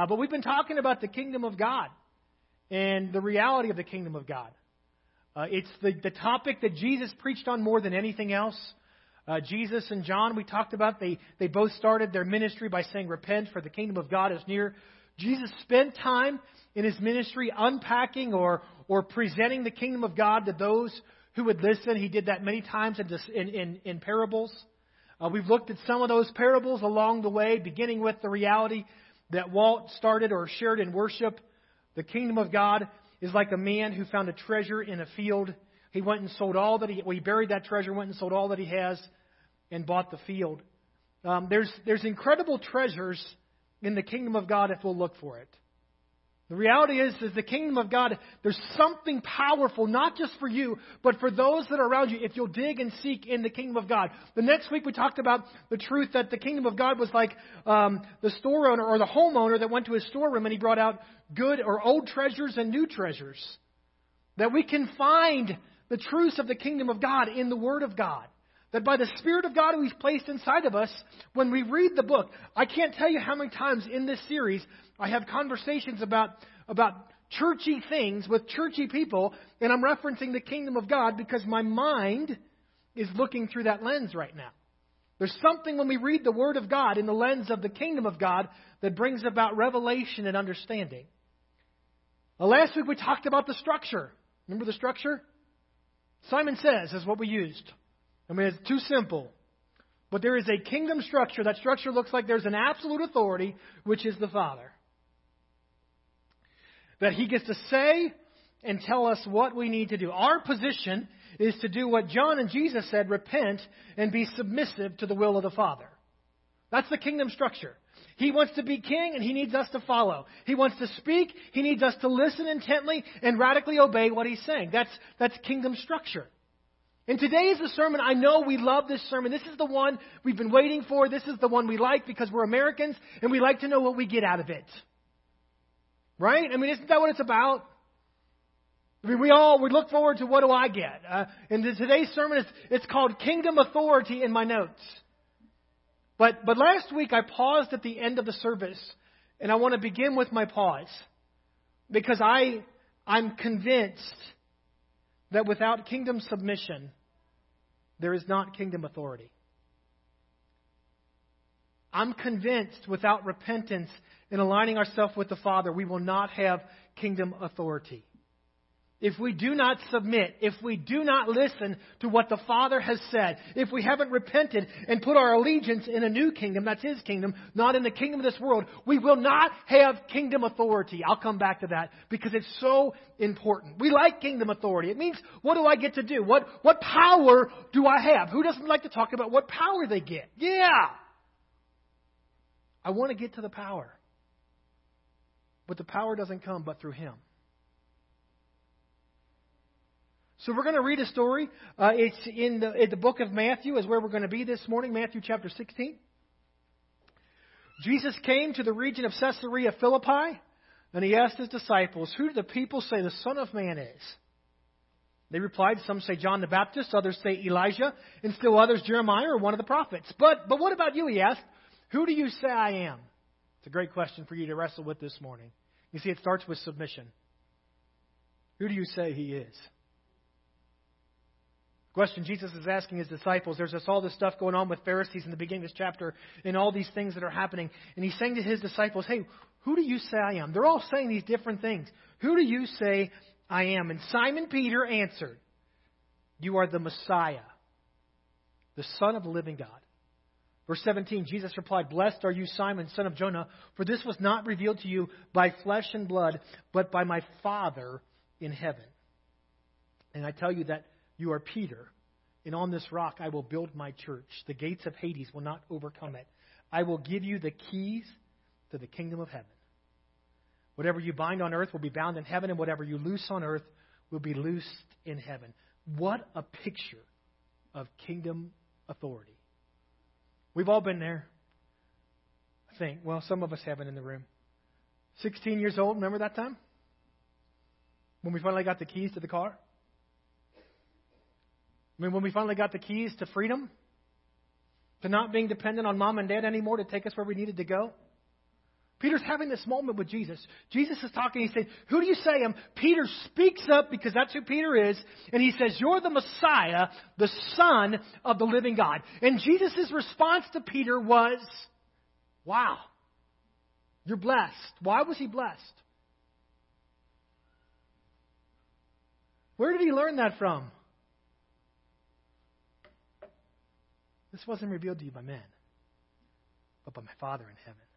Uh, but we've been talking about the kingdom of God and the reality of the kingdom of God. Uh, it's the, the topic that Jesus preached on more than anything else. Uh, Jesus and John, we talked about, they, they both started their ministry by saying, Repent, for the kingdom of God is near. Jesus spent time in his ministry unpacking or, or presenting the kingdom of God to those who would listen. He did that many times in, in, in parables. Uh, we've looked at some of those parables along the way, beginning with the reality that Walt started or shared in worship. The kingdom of God is like a man who found a treasure in a field. He went and sold all that he, well, he buried that treasure, went and sold all that he has, and bought the field. Um, there's, there's incredible treasures in the kingdom of God if we'll look for it. The reality is, is the kingdom of God, there's something powerful, not just for you, but for those that are around you, if you'll dig and seek in the kingdom of God. The next week we talked about the truth that the kingdom of God was like um, the store owner or the homeowner that went to his storeroom and he brought out good or old treasures and new treasures. That we can find the truths of the kingdom of God in the Word of God. That by the Spirit of God who He's placed inside of us, when we read the book, I can't tell you how many times in this series I have conversations about, about churchy things with churchy people, and I'm referencing the kingdom of God because my mind is looking through that lens right now. There's something when we read the Word of God in the lens of the kingdom of God that brings about revelation and understanding. Well, last week we talked about the structure. Remember the structure? Simon says is what we used. I mean, it's too simple. But there is a kingdom structure. That structure looks like there's an absolute authority, which is the Father. That He gets to say and tell us what we need to do. Our position is to do what John and Jesus said repent and be submissive to the will of the Father. That's the kingdom structure. He wants to be king and he needs us to follow. He wants to speak, he needs us to listen intently and radically obey what he's saying. That's, that's kingdom structure. And today is the sermon. I know we love this sermon. This is the one we've been waiting for. This is the one we like because we're Americans and we like to know what we get out of it. Right? I mean, isn't that what it's about? I mean, we all we look forward to what do I get? Uh, and today's sermon is it's called Kingdom Authority in my notes. But but last week I paused at the end of the service, and I want to begin with my pause because I I'm convinced that without kingdom submission, there is not kingdom authority. I'm convinced without repentance and aligning ourselves with the Father, we will not have kingdom authority if we do not submit, if we do not listen to what the Father has said, if we haven't repented and put our allegiance in a new kingdom, that's His kingdom, not in the kingdom of this world, we will not have kingdom authority. I'll come back to that because it's so important. We like kingdom authority. It means, what do I get to do? What, what power do I have? Who doesn't like to talk about what power they get? Yeah! I want to get to the power. But the power doesn't come but through Him. So we're going to read a story. Uh, it's in the, in the book of Matthew, is where we're going to be this morning, Matthew chapter 16. Jesus came to the region of Caesarea Philippi, and he asked his disciples, Who do the people say the Son of Man is? They replied, Some say John the Baptist, others say Elijah, and still others Jeremiah or one of the prophets. But, but what about you, he asked. Who do you say I am? It's a great question for you to wrestle with this morning. You see, it starts with submission. Who do you say he is? Question Jesus is asking his disciples. There's all this stuff going on with Pharisees in the beginning of this chapter and all these things that are happening. And he's saying to his disciples, Hey, who do you say I am? They're all saying these different things. Who do you say I am? And Simon Peter answered, You are the Messiah, the Son of the living God. Verse 17, Jesus replied, Blessed are you, Simon, son of Jonah, for this was not revealed to you by flesh and blood, but by my Father in heaven. And I tell you that you are Peter, and on this rock I will build my church. The gates of Hades will not overcome it. I will give you the keys to the kingdom of heaven. Whatever you bind on earth will be bound in heaven, and whatever you loose on earth will be loosed in heaven. What a picture of kingdom authority. We've all been there. I think. Well, some of us haven't in the room. 16 years old, remember that time? When we finally got the keys to the car? I mean, when we finally got the keys to freedom, to not being dependent on mom and dad anymore to take us where we needed to go, Peter's having this moment with Jesus. Jesus is talking. He saying, Who do you say I am? Peter speaks up because that's who Peter is. And he says, You're the Messiah, the Son of the living God. And Jesus' response to Peter was, Wow, you're blessed. Why was he blessed? Where did he learn that from? This wasn't revealed to you by men, but by my Father in heaven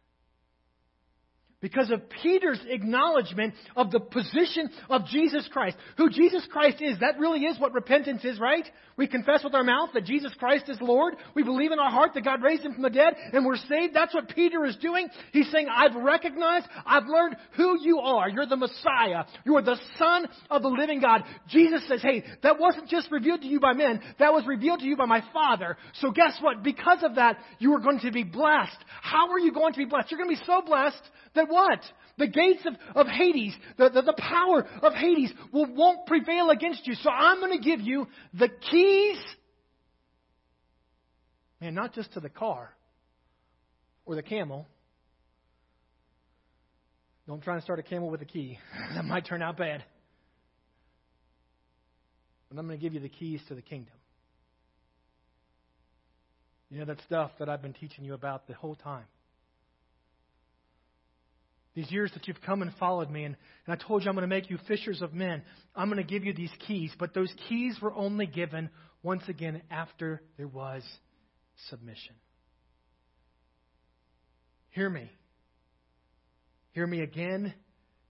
because of Peter's acknowledgement of the position of Jesus Christ. Who Jesus Christ is. That really is what repentance is, right? We confess with our mouth that Jesus Christ is Lord. We believe in our heart that God raised him from the dead and we're saved. That's what Peter is doing. He's saying, I've recognized, I've learned who you are. You're the Messiah. You're the Son of the living God. Jesus says, hey, that wasn't just revealed to you by men. That was revealed to you by my Father. So guess what? Because of that, you are going to be blessed. How are you going to be blessed? You're going to be so blessed that what? The gates of, of Hades, the, the, the power of Hades will, won't prevail against you. So I'm going to give you the keys, and not just to the car or the camel. Don't try and start a camel with a key. that might turn out bad. But I'm going to give you the keys to the kingdom. You know that stuff that I've been teaching you about the whole time these years that you've come and followed me, and, and I told you I'm going to make you fishers of men. I'm going to give you these keys, but those keys were only given once again after there was submission. Hear me. Hear me again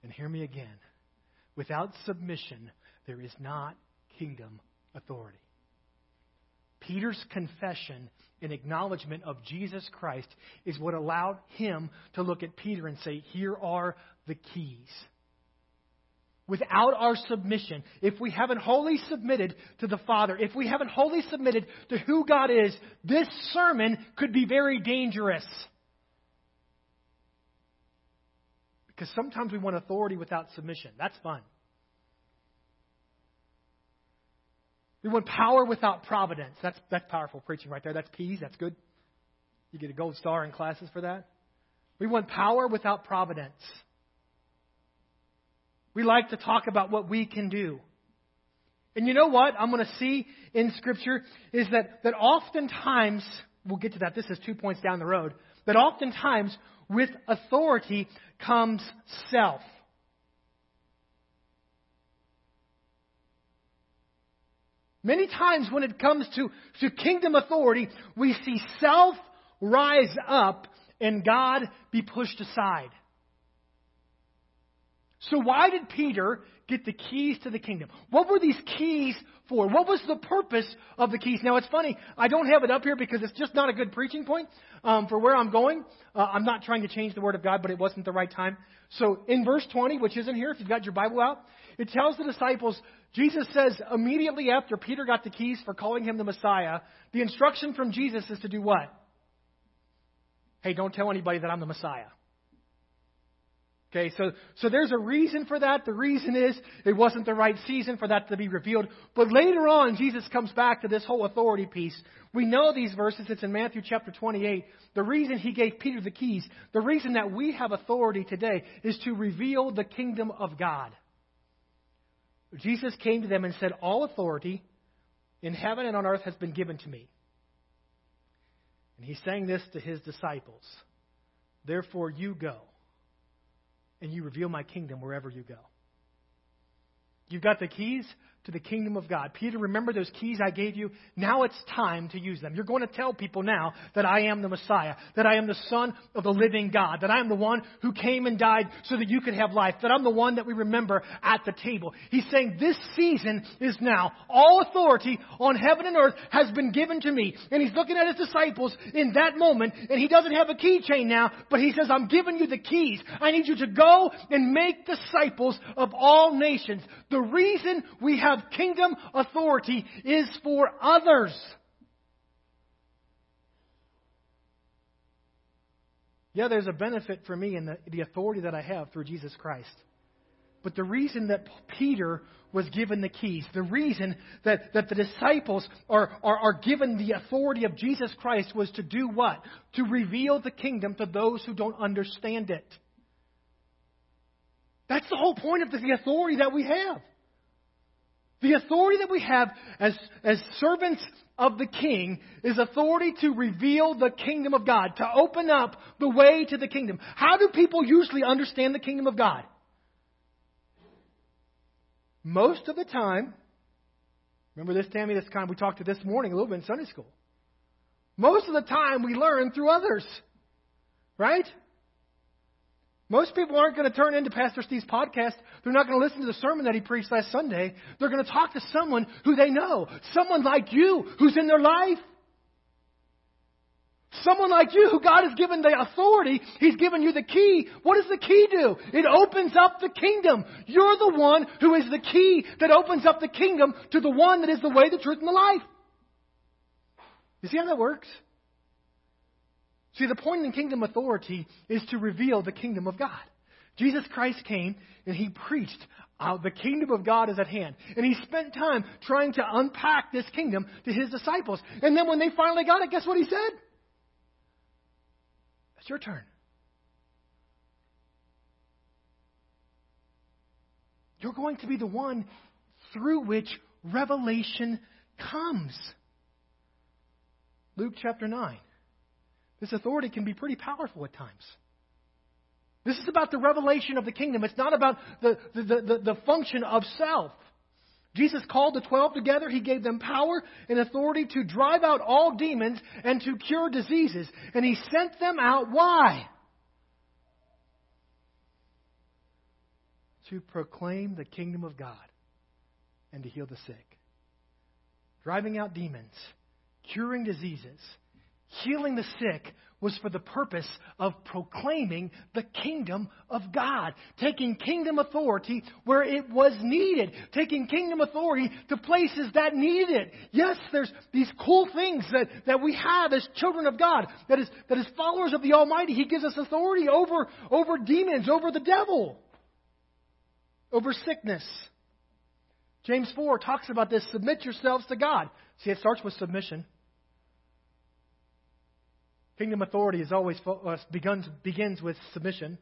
and hear me again. Without submission, there is not kingdom authority. Peter's confession and acknowledgement of Jesus Christ is what allowed him to look at Peter and say, Here are the keys. Without our submission, if we haven't wholly submitted to the Father, if we haven't wholly submitted to who God is, this sermon could be very dangerous. Because sometimes we want authority without submission. That's fun. We want power without providence. That's, that's powerful preaching right there. That's peas. That's good. You get a gold star in classes for that. We want power without providence. We like to talk about what we can do. And you know what I'm going to see in Scripture is that, that oftentimes, we'll get to that, this is two points down the road, that oftentimes with authority comes self. Many times when it comes to, to kingdom authority, we see self rise up and God be pushed aside. So why did Peter get the keys to the kingdom? What were these keys for? What was the purpose of the keys? Now it's funny, I don't have it up here because it's just not a good preaching point um, for where I'm going. Uh, I'm not trying to change the word of God, but it wasn't the right time. So in verse 20, which isn't here, if you've got your Bible out, it tells the disciples, Jesus says immediately after Peter got the keys for calling him the Messiah, the instruction from Jesus is to do what? Hey, don't tell anybody that I'm the Messiah. Okay, so, so there's a reason for that. The reason is it wasn't the right season for that to be revealed. But later on, Jesus comes back to this whole authority piece. We know these verses. It's in Matthew chapter 28. The reason he gave Peter the keys, the reason that we have authority today is to reveal the kingdom of God. Jesus came to them and said, All authority in heaven and on earth has been given to me. And he's saying this to his disciples. Therefore, you go and you reveal my kingdom wherever you go. You've got the keys to the kingdom of God. Peter, remember those keys I gave you? Now it's time to use them. You're going to tell people now that I am the Messiah, that I am the Son of the living God, that I am the one who came and died so that you could have life, that I'm the one that we remember at the table. He's saying this season is now. All authority on heaven and earth has been given to me. And he's looking at his disciples in that moment, and he doesn't have a keychain now, but he says, I'm giving you the keys. I need you to go and make disciples of all nations. The reason we have have kingdom authority is for others. Yeah, there's a benefit for me in the, the authority that I have through Jesus Christ. But the reason that Peter was given the keys, the reason that, that the disciples are, are, are given the authority of Jesus Christ was to do what? To reveal the kingdom to those who don't understand it. That's the whole point of the authority that we have. The authority that we have as, as servants of the king is authority to reveal the kingdom of God, to open up the way to the kingdom. How do people usually understand the kingdom of God? Most of the time, remember this, Tammy? This kind we talked to this morning a little bit in Sunday school. Most of the time, we learn through others, right? Most people aren't going to turn into Pastor Steve's podcast. They're not going to listen to the sermon that he preached last Sunday. They're going to talk to someone who they know. Someone like you who's in their life. Someone like you who God has given the authority, He's given you the key. What does the key do? It opens up the kingdom. You're the one who is the key that opens up the kingdom to the one that is the way, the truth, and the life. You see how that works? See, the point in kingdom authority is to reveal the kingdom of God. Jesus Christ came and he preached uh, the kingdom of God is at hand. And he spent time trying to unpack this kingdom to his disciples. And then when they finally got it, guess what he said? It's your turn. You're going to be the one through which revelation comes. Luke chapter 9. This authority can be pretty powerful at times. This is about the revelation of the kingdom. It's not about the, the, the, the, function of self. Jesus called the twelve together. He gave them power and authority to drive out all demons and to cure diseases. And he sent them out. Why? To proclaim the kingdom of God and to heal the sick. Driving out demons, curing diseases healing the sick was for the purpose of proclaiming the kingdom of God, taking kingdom authority where it was needed, taking kingdom authority to places that needed it. Yes, there's these cool things that, that we have as children of God, that is, that as followers of the Almighty, He gives us authority over, over demons, over the devil, over sickness. James 4 talks about this submit yourselves to God. See, it starts with submission. Kingdom authority is always uh, begins, begins with submission.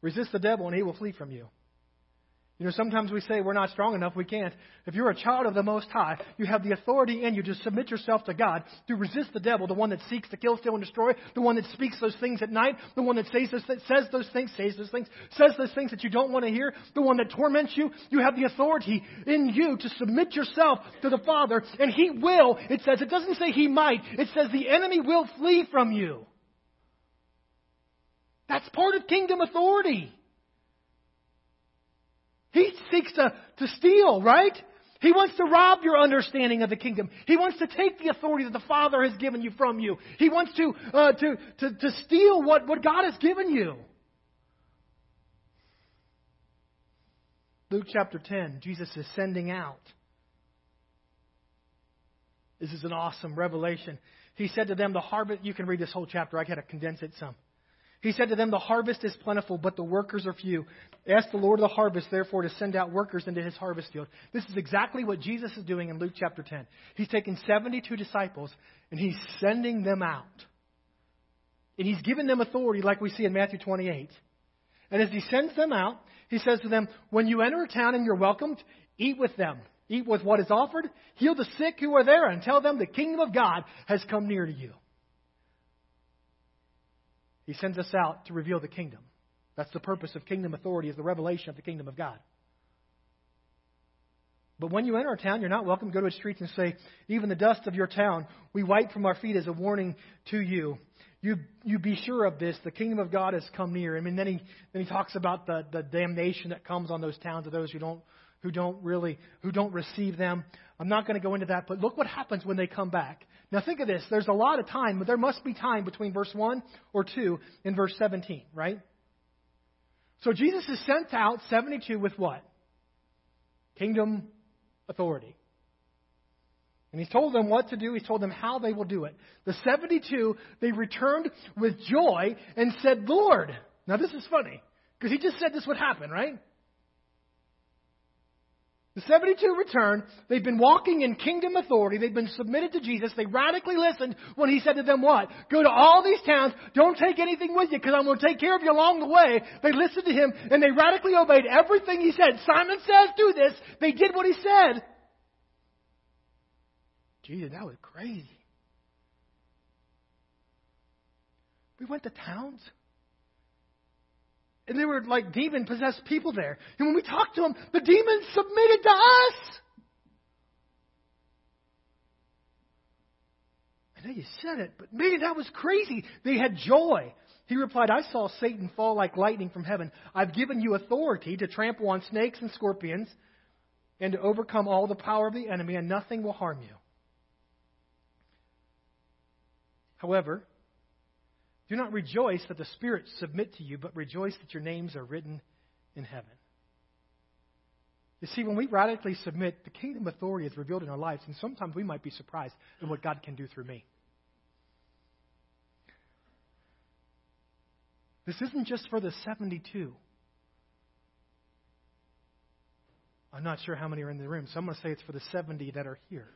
Resist the devil and he will flee from you. You know, sometimes we say we're not strong enough, we can't. If you're a child of the Most High, you have the authority in you to submit yourself to God, to resist the devil, the one that seeks to kill, steal, and destroy, the one that speaks those things at night, the one that says those, says those things, says those things, says those things that you don't want to hear, the one that torments you. You have the authority in you to submit yourself to the Father, and He will, it says, it doesn't say He might, it says the enemy will flee from you. That's part of kingdom authority. He seeks to, to steal, right? He wants to rob your understanding of the kingdom. He wants to take the authority that the Father has given you from you. He wants to, uh, to, to, to steal what, what God has given you. Luke chapter 10, Jesus is sending out. This is an awesome revelation. He said to them, The harvest, you can read this whole chapter, I got to condense it some. He said to them, The harvest is plentiful, but the workers are few. Ask the Lord of the harvest, therefore, to send out workers into his harvest field. This is exactly what Jesus is doing in Luke chapter 10. He's taking 72 disciples and he's sending them out. And he's given them authority, like we see in Matthew 28. And as he sends them out, he says to them, When you enter a town and you're welcomed, eat with them. Eat with what is offered, heal the sick who are there, and tell them the kingdom of God has come near to you. He sends us out to reveal the kingdom. That's the purpose of kingdom authority is the revelation of the kingdom of God. But when you enter a town, you're not welcome to go to its streets and say, Even the dust of your town we wipe from our feet as a warning to you. You, you be sure of this. The kingdom of God has come near. I mean, then he, then he talks about the, the damnation that comes on those towns of those who don't, who don't really, who don't receive them. I'm not going to go into that, but look what happens when they come back. Now think of this. There's a lot of time, but there must be time between verse 1 or 2 and verse 17, right? So Jesus is sent out 72 with what? Kingdom authority. And he's told them what to do. He's told them how they will do it. The 72, they returned with joy and said, Lord. Now this is funny, because he just said this would happen, right? The 72 returned. They've been walking in kingdom authority. They've been submitted to Jesus. They radically listened when he said to them what? Go to all these towns. Don't take anything with you because I'm going to take care of you along the way. They listened to him and they radically obeyed everything he said. Simon says do this. They did what he said. Jesus, that was crazy. We went to towns. And there were like demon possessed people there. And when we talked to them, the demons submitted to us. I know you said it, but man, that was crazy. They had joy. He replied, I saw Satan fall like lightning from heaven. I've given you authority to trample on snakes and scorpions and to overcome all the power of the enemy, and nothing will harm you. However, do not rejoice that the spirits submit to you, but rejoice that your names are written in heaven. You see, when we radically submit, the kingdom authority is revealed in our lives, and sometimes we might be surprised at what God can do through me. This isn't just for the 72. I'm not sure how many are in the room, so I'm going to say it's for the 70 that are here.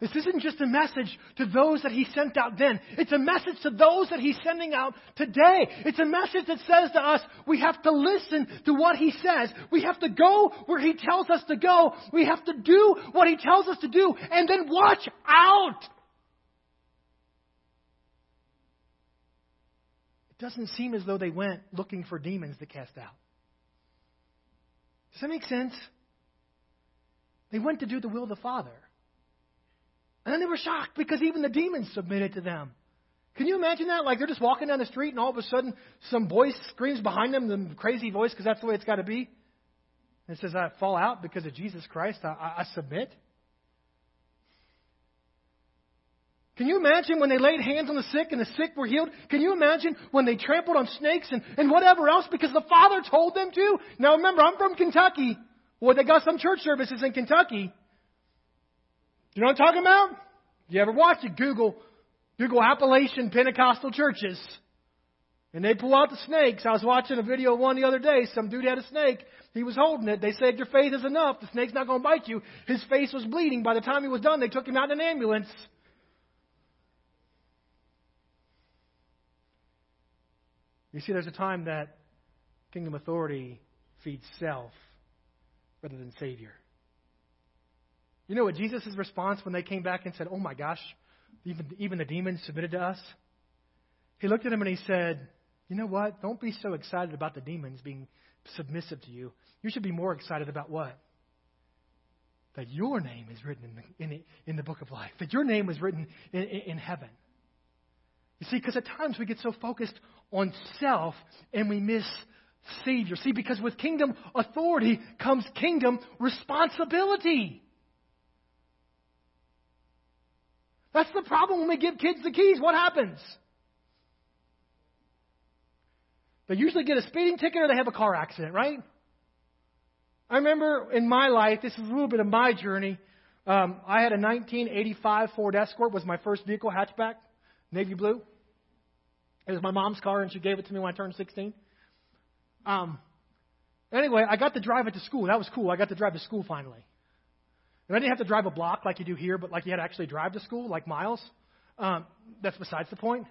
This isn't just a message to those that he sent out then. It's a message to those that he's sending out today. It's a message that says to us, we have to listen to what he says. We have to go where he tells us to go. We have to do what he tells us to do. And then watch out. It doesn't seem as though they went looking for demons to cast out. Does that make sense? They went to do the will of the Father. And then they were shocked because even the demons submitted to them. Can you imagine that? Like they're just walking down the street and all of a sudden some voice screams behind them, the crazy voice, because that's the way it's got to be. And it says, I fall out because of Jesus Christ. I, I, I submit. Can you imagine when they laid hands on the sick and the sick were healed? Can you imagine when they trampled on snakes and, and whatever else because the Father told them to? Now remember, I'm from Kentucky. Well, they got some church services in Kentucky. You know what I'm talking about? You ever watch it? Google, Google Appalachian Pentecostal churches. And they pull out the snakes. I was watching a video one the other day. Some dude had a snake. He was holding it. They said, Your faith is enough. The snake's not going to bite you. His face was bleeding. By the time he was done, they took him out in an ambulance. You see, there's a time that kingdom authority feeds self rather than Savior. You know what Jesus' response when they came back and said, Oh my gosh, even, even the demons submitted to us? He looked at him and he said, You know what? Don't be so excited about the demons being submissive to you. You should be more excited about what? That your name is written in the, in the, in the book of life, that your name is written in, in, in heaven. You see, because at times we get so focused on self and we miss Savior. See, because with kingdom authority comes kingdom responsibility. That's the problem when we give kids the keys. What happens? They usually get a speeding ticket or they have a car accident, right? I remember in my life, this is a little bit of my journey. Um, I had a 1985 Ford Escort, was my first vehicle, hatchback, navy blue. It was my mom's car, and she gave it to me when I turned 16. Um, anyway, I got to drive it to school. That was cool. I got to drive to school finally. And I didn't have to drive a block like you do here, but like you had to actually drive to school, like miles. Um, that's besides the point.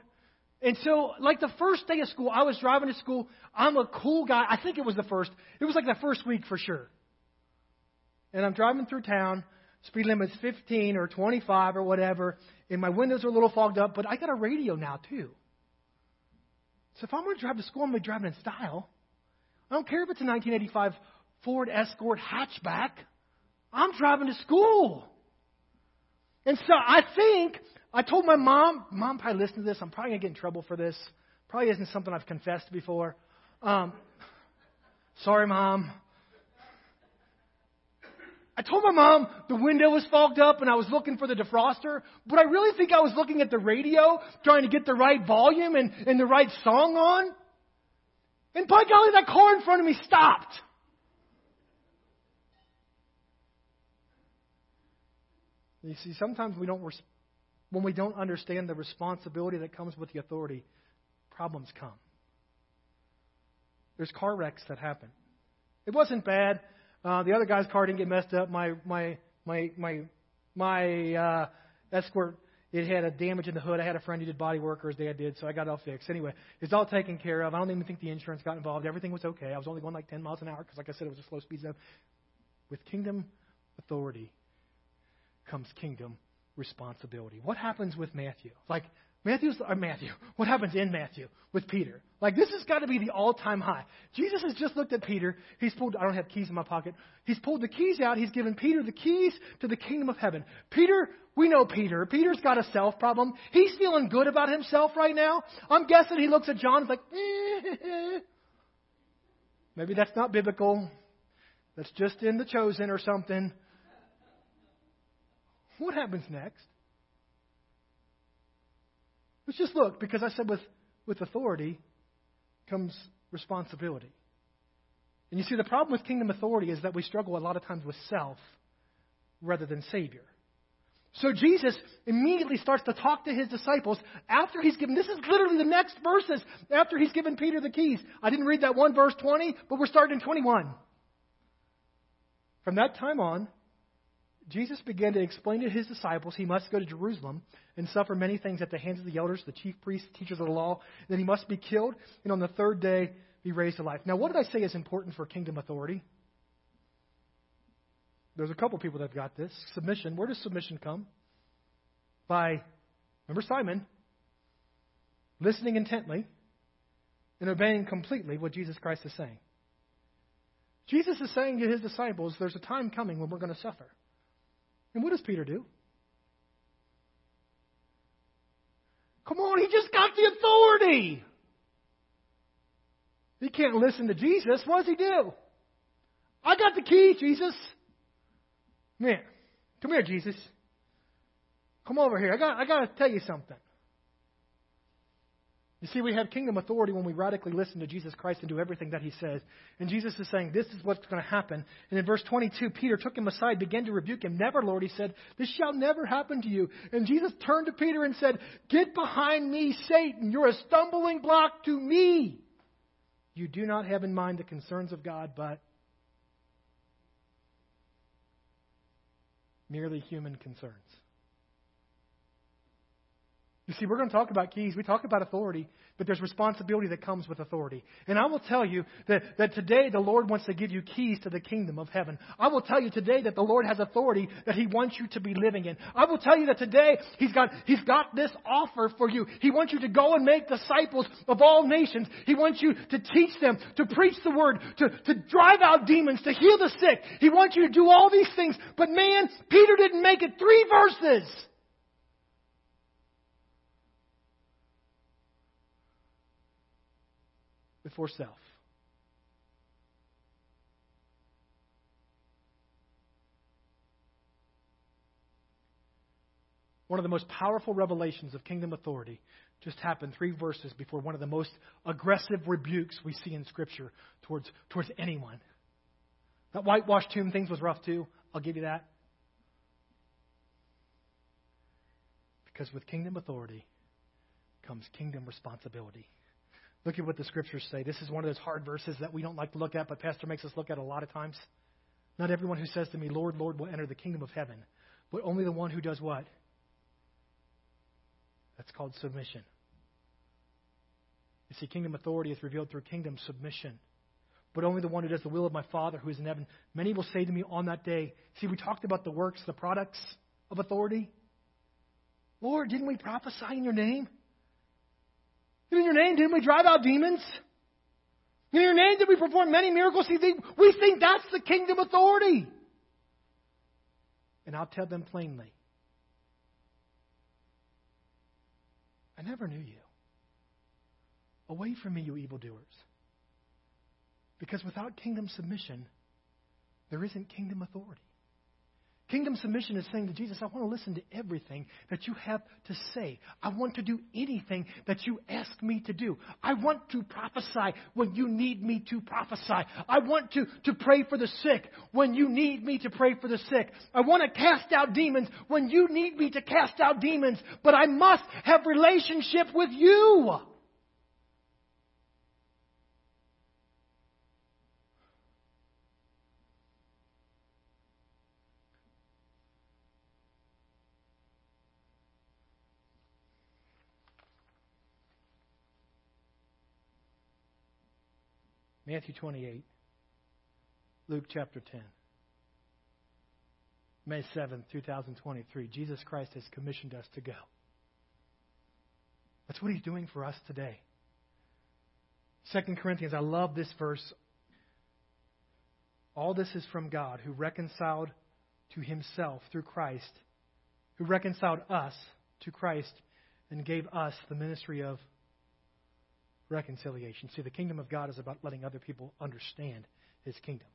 And so, like the first day of school, I was driving to school. I'm a cool guy. I think it was the first. It was like the first week for sure. And I'm driving through town. Speed limit's 15 or 25 or whatever. And my windows are a little fogged up, but I got a radio now too. So if I'm going to drive to school, I'm going to be driving in style. I don't care if it's a 1985 Ford Escort hatchback. I'm driving to school. And so I think, I told my mom, mom probably listened to this, I'm probably going to get in trouble for this. Probably isn't something I've confessed before. Um, sorry, mom. I told my mom the window was fogged up and I was looking for the defroster, but I really think I was looking at the radio, trying to get the right volume and, and the right song on. And by golly, that car in front of me stopped. You see, sometimes we don't, when we don't understand the responsibility that comes with the authority, problems come. There's car wrecks that happen. It wasn't bad. Uh, the other guy's car didn't get messed up. My my my my my uh, escort it had a damage in the hood. I had a friend who did body work, or his dad did, so I got it all fixed. Anyway, it's all taken care of. I don't even think the insurance got involved. Everything was okay. I was only going like 10 miles an hour because, like I said, it was a slow speed zone. With kingdom authority comes kingdom responsibility. What happens with Matthew? Like, Matthew's, or Matthew, what happens in Matthew with Peter? Like, this has got to be the all time high. Jesus has just looked at Peter. He's pulled, I don't have keys in my pocket. He's pulled the keys out. He's given Peter the keys to the kingdom of heaven. Peter, we know Peter. Peter's got a self problem. He's feeling good about himself right now. I'm guessing he looks at John and is like, eh. maybe that's not biblical. That's just in the chosen or something. What happens next? Let's just look, because I said with, with authority comes responsibility. And you see, the problem with kingdom authority is that we struggle a lot of times with self rather than Savior. So Jesus immediately starts to talk to his disciples after he's given, this is literally the next verses after he's given Peter the keys. I didn't read that one verse 20, but we're starting in 21. From that time on, Jesus began to explain to his disciples he must go to Jerusalem and suffer many things at the hands of the elders, the chief priests, teachers of the law, that he must be killed, and on the third day be raised to life. Now, what did I say is important for kingdom authority? There's a couple people that have got this. Submission. Where does submission come? By, remember Simon, listening intently and obeying completely what Jesus Christ is saying. Jesus is saying to his disciples, there's a time coming when we're going to suffer. And what does Peter do? Come on, he just got the authority. He can't listen to Jesus. What does he do? I got the key, Jesus. Man, come here, Jesus. Come over here. I got, I got to tell you something. You see, we have kingdom authority when we radically listen to Jesus Christ and do everything that he says. And Jesus is saying, This is what's going to happen. And in verse 22, Peter took him aside, began to rebuke him. Never, Lord, he said, This shall never happen to you. And Jesus turned to Peter and said, Get behind me, Satan. You're a stumbling block to me. You do not have in mind the concerns of God, but merely human concerns. You see, we're going to talk about keys. We talk about authority, but there's responsibility that comes with authority. And I will tell you that, that today the Lord wants to give you keys to the kingdom of heaven. I will tell you today that the Lord has authority that He wants you to be living in. I will tell you that today He's got, He's got this offer for you. He wants you to go and make disciples of all nations. He wants you to teach them, to preach the word, to, to drive out demons, to heal the sick. He wants you to do all these things. But man, Peter didn't make it three verses. Before self. One of the most powerful revelations of kingdom authority just happened three verses before one of the most aggressive rebukes we see in Scripture towards, towards anyone. That whitewashed tomb things was rough too. I'll give you that. Because with kingdom authority comes kingdom responsibility. Look at what the scriptures say. This is one of those hard verses that we don't like to look at, but Pastor makes us look at a lot of times. Not everyone who says to me, Lord, Lord, will enter the kingdom of heaven, but only the one who does what? That's called submission. You see, kingdom authority is revealed through kingdom submission. But only the one who does the will of my Father who is in heaven. Many will say to me on that day, See, we talked about the works, the products of authority. Lord, didn't we prophesy in your name? In your name, didn't we drive out demons? In your name, did we perform many miracles? See, we think that's the kingdom authority. And I'll tell them plainly I never knew you. Away from me, you evildoers. Because without kingdom submission, there isn't kingdom authority. Kingdom submission is saying to Jesus, I want to listen to everything that you have to say. I want to do anything that you ask me to do. I want to prophesy when you need me to prophesy. I want to, to pray for the sick when you need me to pray for the sick. I want to cast out demons when you need me to cast out demons. But I must have relationship with you. Matthew 28, Luke chapter 10. May 7th, 2023. Jesus Christ has commissioned us to go. That's what he's doing for us today. 2 Corinthians, I love this verse. All this is from God who reconciled to himself through Christ, who reconciled us to Christ and gave us the ministry of reconciliation. See, the kingdom of God is about letting other people understand his kingdom.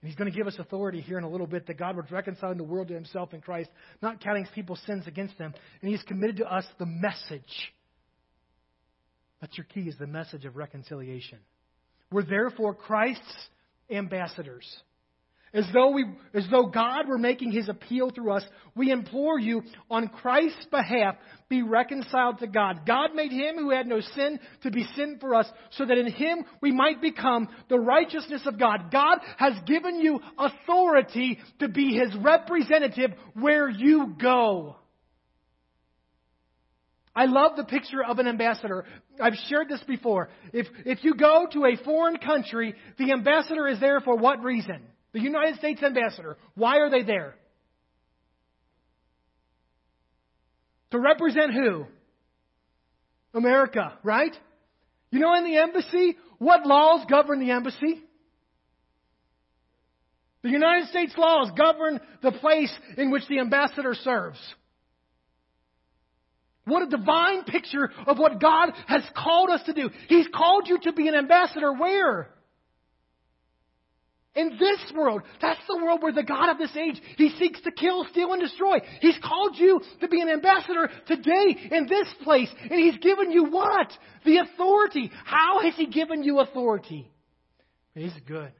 And he's going to give us authority here in a little bit that God was reconciling the world to himself in Christ, not counting people's sins against them. And he's committed to us the message. That's your key, is the message of reconciliation. We're therefore Christ's ambassadors. As though, we, as though God were making his appeal through us, we implore you on Christ's behalf, be reconciled to God. God made him who had no sin to be sin for us, so that in him we might become the righteousness of God. God has given you authority to be his representative where you go. I love the picture of an ambassador. I've shared this before. If, if you go to a foreign country, the ambassador is there for what reason? The United States ambassador. Why are they there? To represent who? America, right? You know, in the embassy, what laws govern the embassy? The United States laws govern the place in which the ambassador serves. What a divine picture of what God has called us to do. He's called you to be an ambassador where? In this world. That's the world where the God of this age, He seeks to kill, steal, and destroy. He's called you to be an ambassador today in this place. And He's given you what? The authority. How has He given you authority? He's good.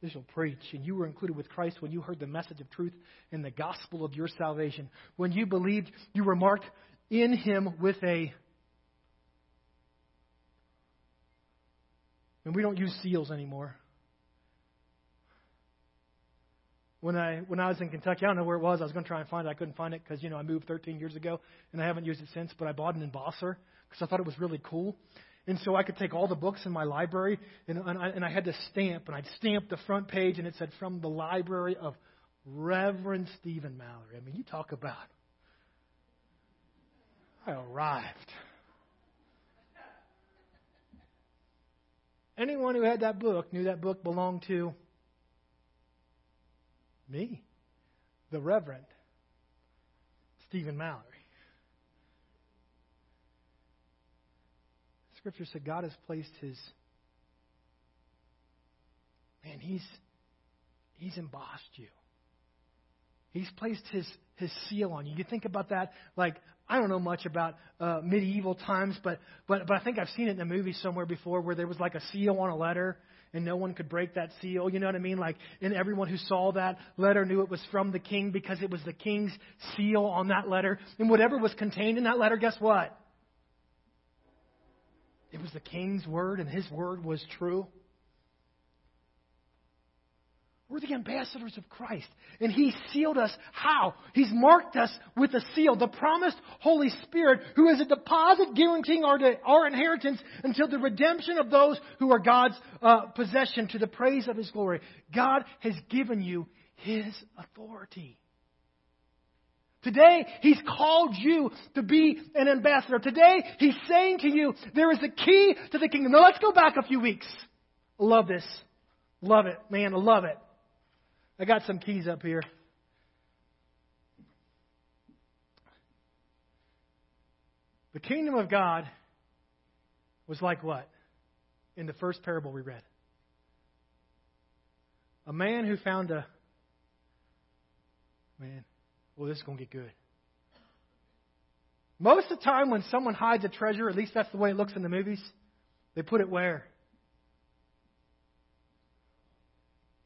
This will preach. And you were included with Christ when you heard the message of truth and the gospel of your salvation. When you believed, you were marked in Him with a. And we don't use seals anymore. When I when I was in Kentucky. I don't know where it was. I was going to try and find it. I couldn't find it because you know I moved 13 years ago and I haven't used it since. But I bought an embosser because I thought it was really cool. And so I could take all the books in my library and, and, I, and I had to stamp, and I'd stamp the front page, and it said from the library of Reverend Stephen Mallery. I mean, you talk about. I arrived. Anyone who had that book knew that book belonged to me, the Reverend Stephen Mallery. Scripture said God has placed his man, he's he's embossed you. He's placed his his seal on you. You think about that like I don't know much about uh, medieval times, but, but but I think I've seen it in a movie somewhere before where there was like a seal on a letter and no one could break that seal. You know what I mean? Like, and everyone who saw that letter knew it was from the king because it was the king's seal on that letter. And whatever was contained in that letter, guess what? It was the king's word, and his word was true. We're the ambassadors of Christ. And He sealed us. How? He's marked us with a seal, the promised Holy Spirit, who is a deposit guaranteeing our, our inheritance until the redemption of those who are God's uh, possession to the praise of His glory. God has given you His authority. Today, He's called you to be an ambassador. Today, He's saying to you, there is a key to the kingdom. Now, let's go back a few weeks. Love this. Love it. Man, I love it. I got some keys up here. The kingdom of God was like what? In the first parable we read. A man who found a. Man, well, this is going to get good. Most of the time, when someone hides a treasure, at least that's the way it looks in the movies, they put it where?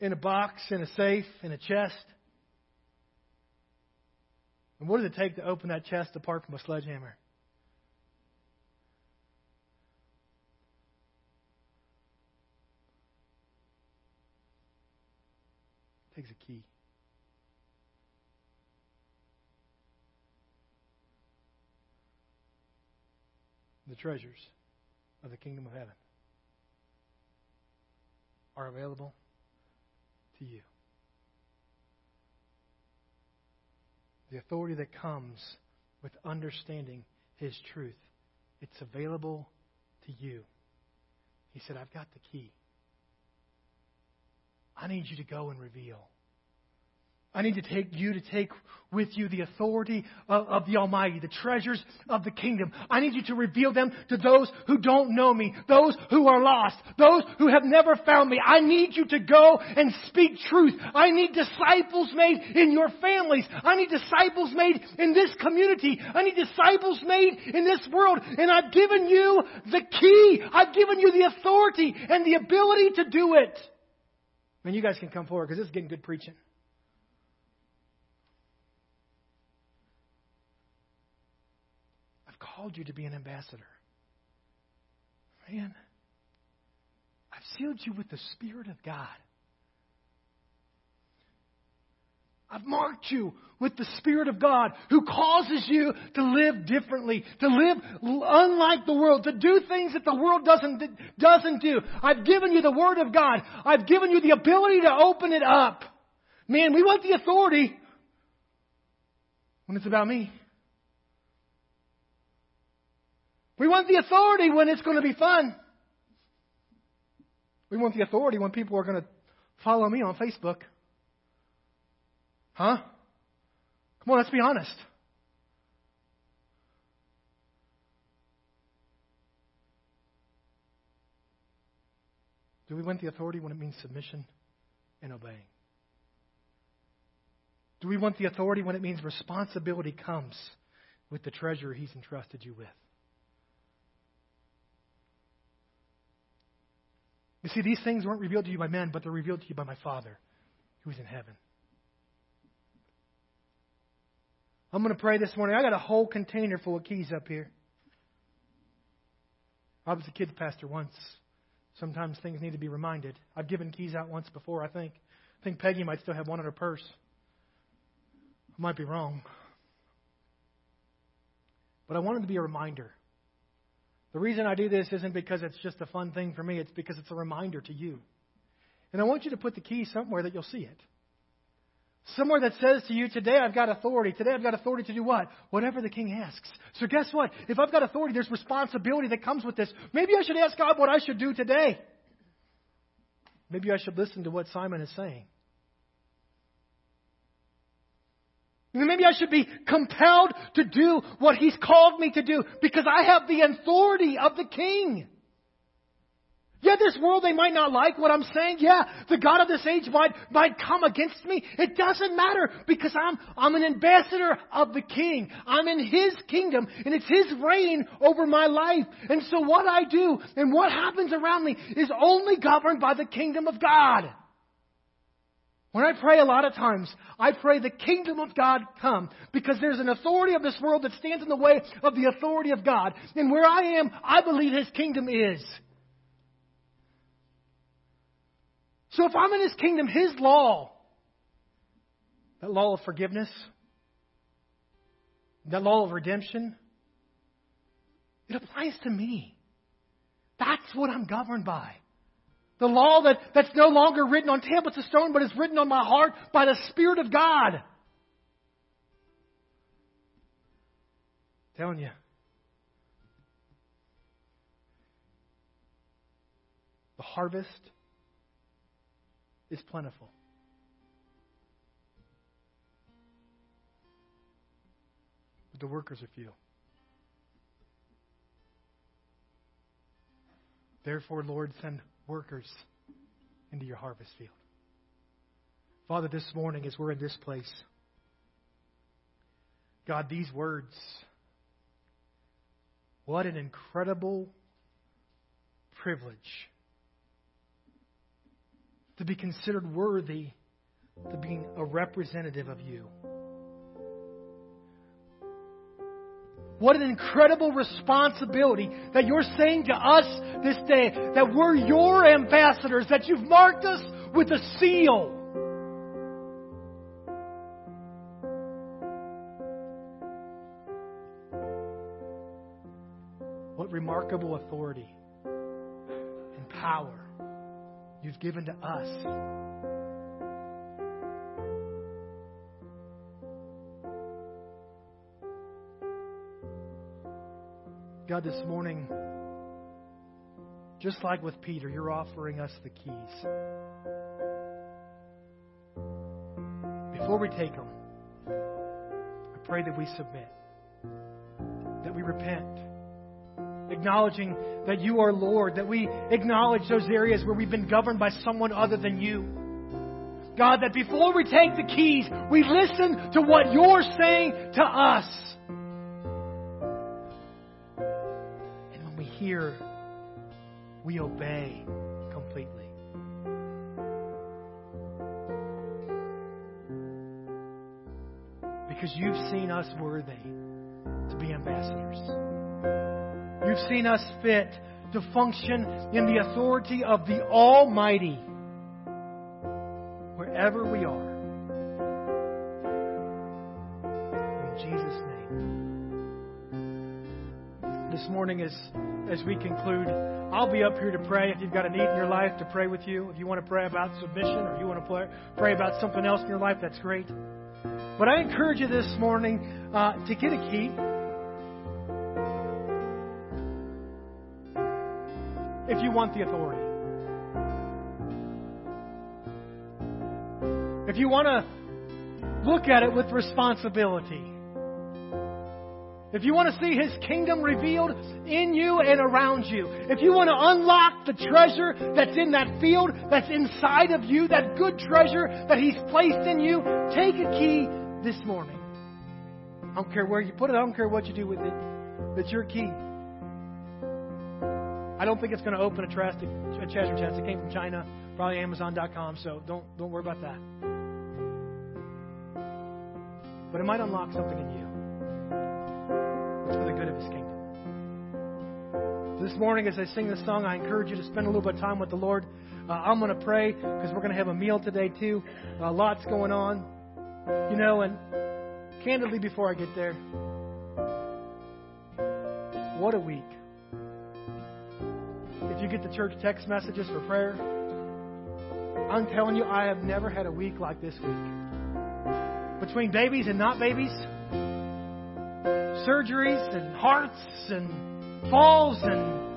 In a box, in a safe, in a chest. And what does it take to open that chest apart from a sledgehammer? It takes a key. The treasures of the kingdom of heaven. are available to you. The authority that comes with understanding His truth. It's available to you. He said, I've got the key. I need you to go and reveal. I need to take you to take with you the authority of, of, the Almighty, the treasures of the kingdom. I need you to reveal them to those who don't know me, those who are lost, those who have never found me. I need you to go and speak truth. I need disciples made in your families. I need disciples made in this community. I need disciples made in this world. And I've given you the key. I've given you the authority and the ability to do it. And you guys can come forward because this is getting good preaching. Called you to be an ambassador. Man, I've sealed you with the Spirit of God. I've marked you with the Spirit of God who causes you to live differently, to live unlike the world, to do things that the world doesn't, doesn't do. I've given you the Word of God. I've given you the ability to open it up. Man, we want the authority when it's about me. We want the authority when it's going to be fun. We want the authority when people are going to follow me on Facebook. Huh? Come on, let's be honest. Do we want the authority when it means submission and obeying? Do we want the authority when it means responsibility comes with the treasure He's entrusted you with? You see, these things weren't revealed to you by men, but they're revealed to you by my Father who is in heaven. I'm going to pray this morning. I got a whole container full of keys up here. I was a kids pastor once. Sometimes things need to be reminded. I've given keys out once before, I think. I think Peggy might still have one in her purse. I might be wrong. But I wanted to be a reminder the reason I do this isn't because it's just a fun thing for me, it's because it's a reminder to you. And I want you to put the key somewhere that you'll see it. Somewhere that says to you, today I've got authority. Today I've got authority to do what? Whatever the king asks. So guess what? If I've got authority, there's responsibility that comes with this. Maybe I should ask God what I should do today. Maybe I should listen to what Simon is saying. Maybe I should be compelled to do what He's called me to do because I have the authority of the King. Yeah, this world, they might not like what I'm saying. Yeah, the God of this age might, might come against me. It doesn't matter because I'm, I'm an ambassador of the King. I'm in His kingdom and it's His reign over my life. And so what I do and what happens around me is only governed by the kingdom of God. When I pray a lot of times, I pray the kingdom of God come because there's an authority of this world that stands in the way of the authority of God. And where I am, I believe his kingdom is. So if I'm in his kingdom, his law, that law of forgiveness, that law of redemption, it applies to me. That's what I'm governed by. The law that, that's no longer written on tablets of stone, but is written on my heart by the Spirit of God. I'm telling you. The harvest is plentiful. But the workers are few. Therefore, Lord, send workers into your harvest field. Father, this morning as we're in this place, God, these words, what an incredible privilege to be considered worthy to being a representative of you. What an incredible responsibility that you're saying to us this day that we're your ambassadors, that you've marked us with a seal. What remarkable authority and power you've given to us. God, this morning, just like with Peter, you're offering us the keys. Before we take them, I pray that we submit, that we repent, acknowledging that you are Lord, that we acknowledge those areas where we've been governed by someone other than you. God, that before we take the keys, we listen to what you're saying to us. Hear, we obey completely. Because you've seen us worthy to be ambassadors. You've seen us fit to function in the authority of the Almighty wherever we are. In Jesus' name. This morning is as we conclude, I'll be up here to pray. If you've got a need in your life, to pray with you. If you want to pray about submission or you want to pray, pray about something else in your life, that's great. But I encourage you this morning uh, to get a key. If you want the authority. If you want to look at it with responsibility. If you want to see His kingdom revealed in you and around you, if you want to unlock the treasure that's in that field, that's inside of you, that good treasure that He's placed in you, take a key this morning. I don't care where you put it, I don't care what you do with it. It's your key. I don't think it's going to open a, trust, a treasure chest. It came from China, probably Amazon.com, so don't, don't worry about that. But it might unlock something in you. For the good of His kingdom. This morning, as I sing this song, I encourage you to spend a little bit of time with the Lord. Uh, I'm going to pray because we're going to have a meal today, too. Uh, lots going on. You know, and candidly, before I get there, what a week. If you get the church text messages for prayer, I'm telling you, I have never had a week like this week. Between babies and not babies, surgeries and hearts and falls and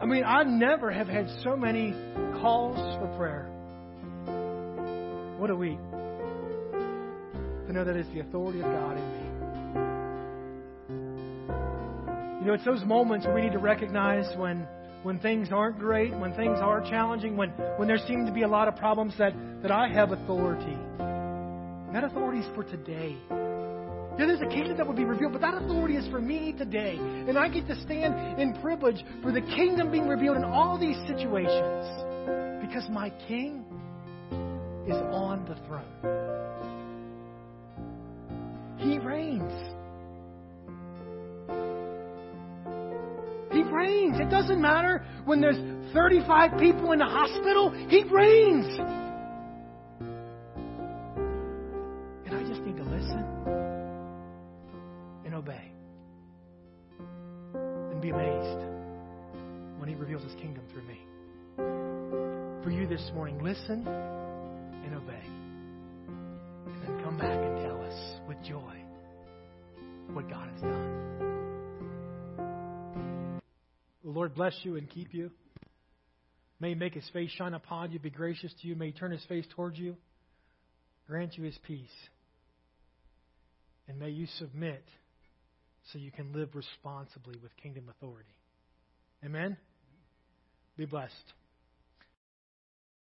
I mean, I never have had so many calls for prayer. What a week. To know that it's the authority of God in me. You know, it's those moments we need to recognize when when things aren't great, when things are challenging, when, when there seem to be a lot of problems that, that I have authority. And that authority is for today. Yeah, there's a kingdom that will be revealed, but that authority is for me today. And I get to stand in privilege for the kingdom being revealed in all these situations because my king is on the throne. He reigns. He reigns. It doesn't matter when there's 35 people in the hospital, He reigns. Listen and obey. And then come back and tell us with joy what God has done. The Lord bless you and keep you. May he make his face shine upon you, be gracious to you. May he turn his face towards you, grant you his peace. And may you submit so you can live responsibly with kingdom authority. Amen? Be blessed.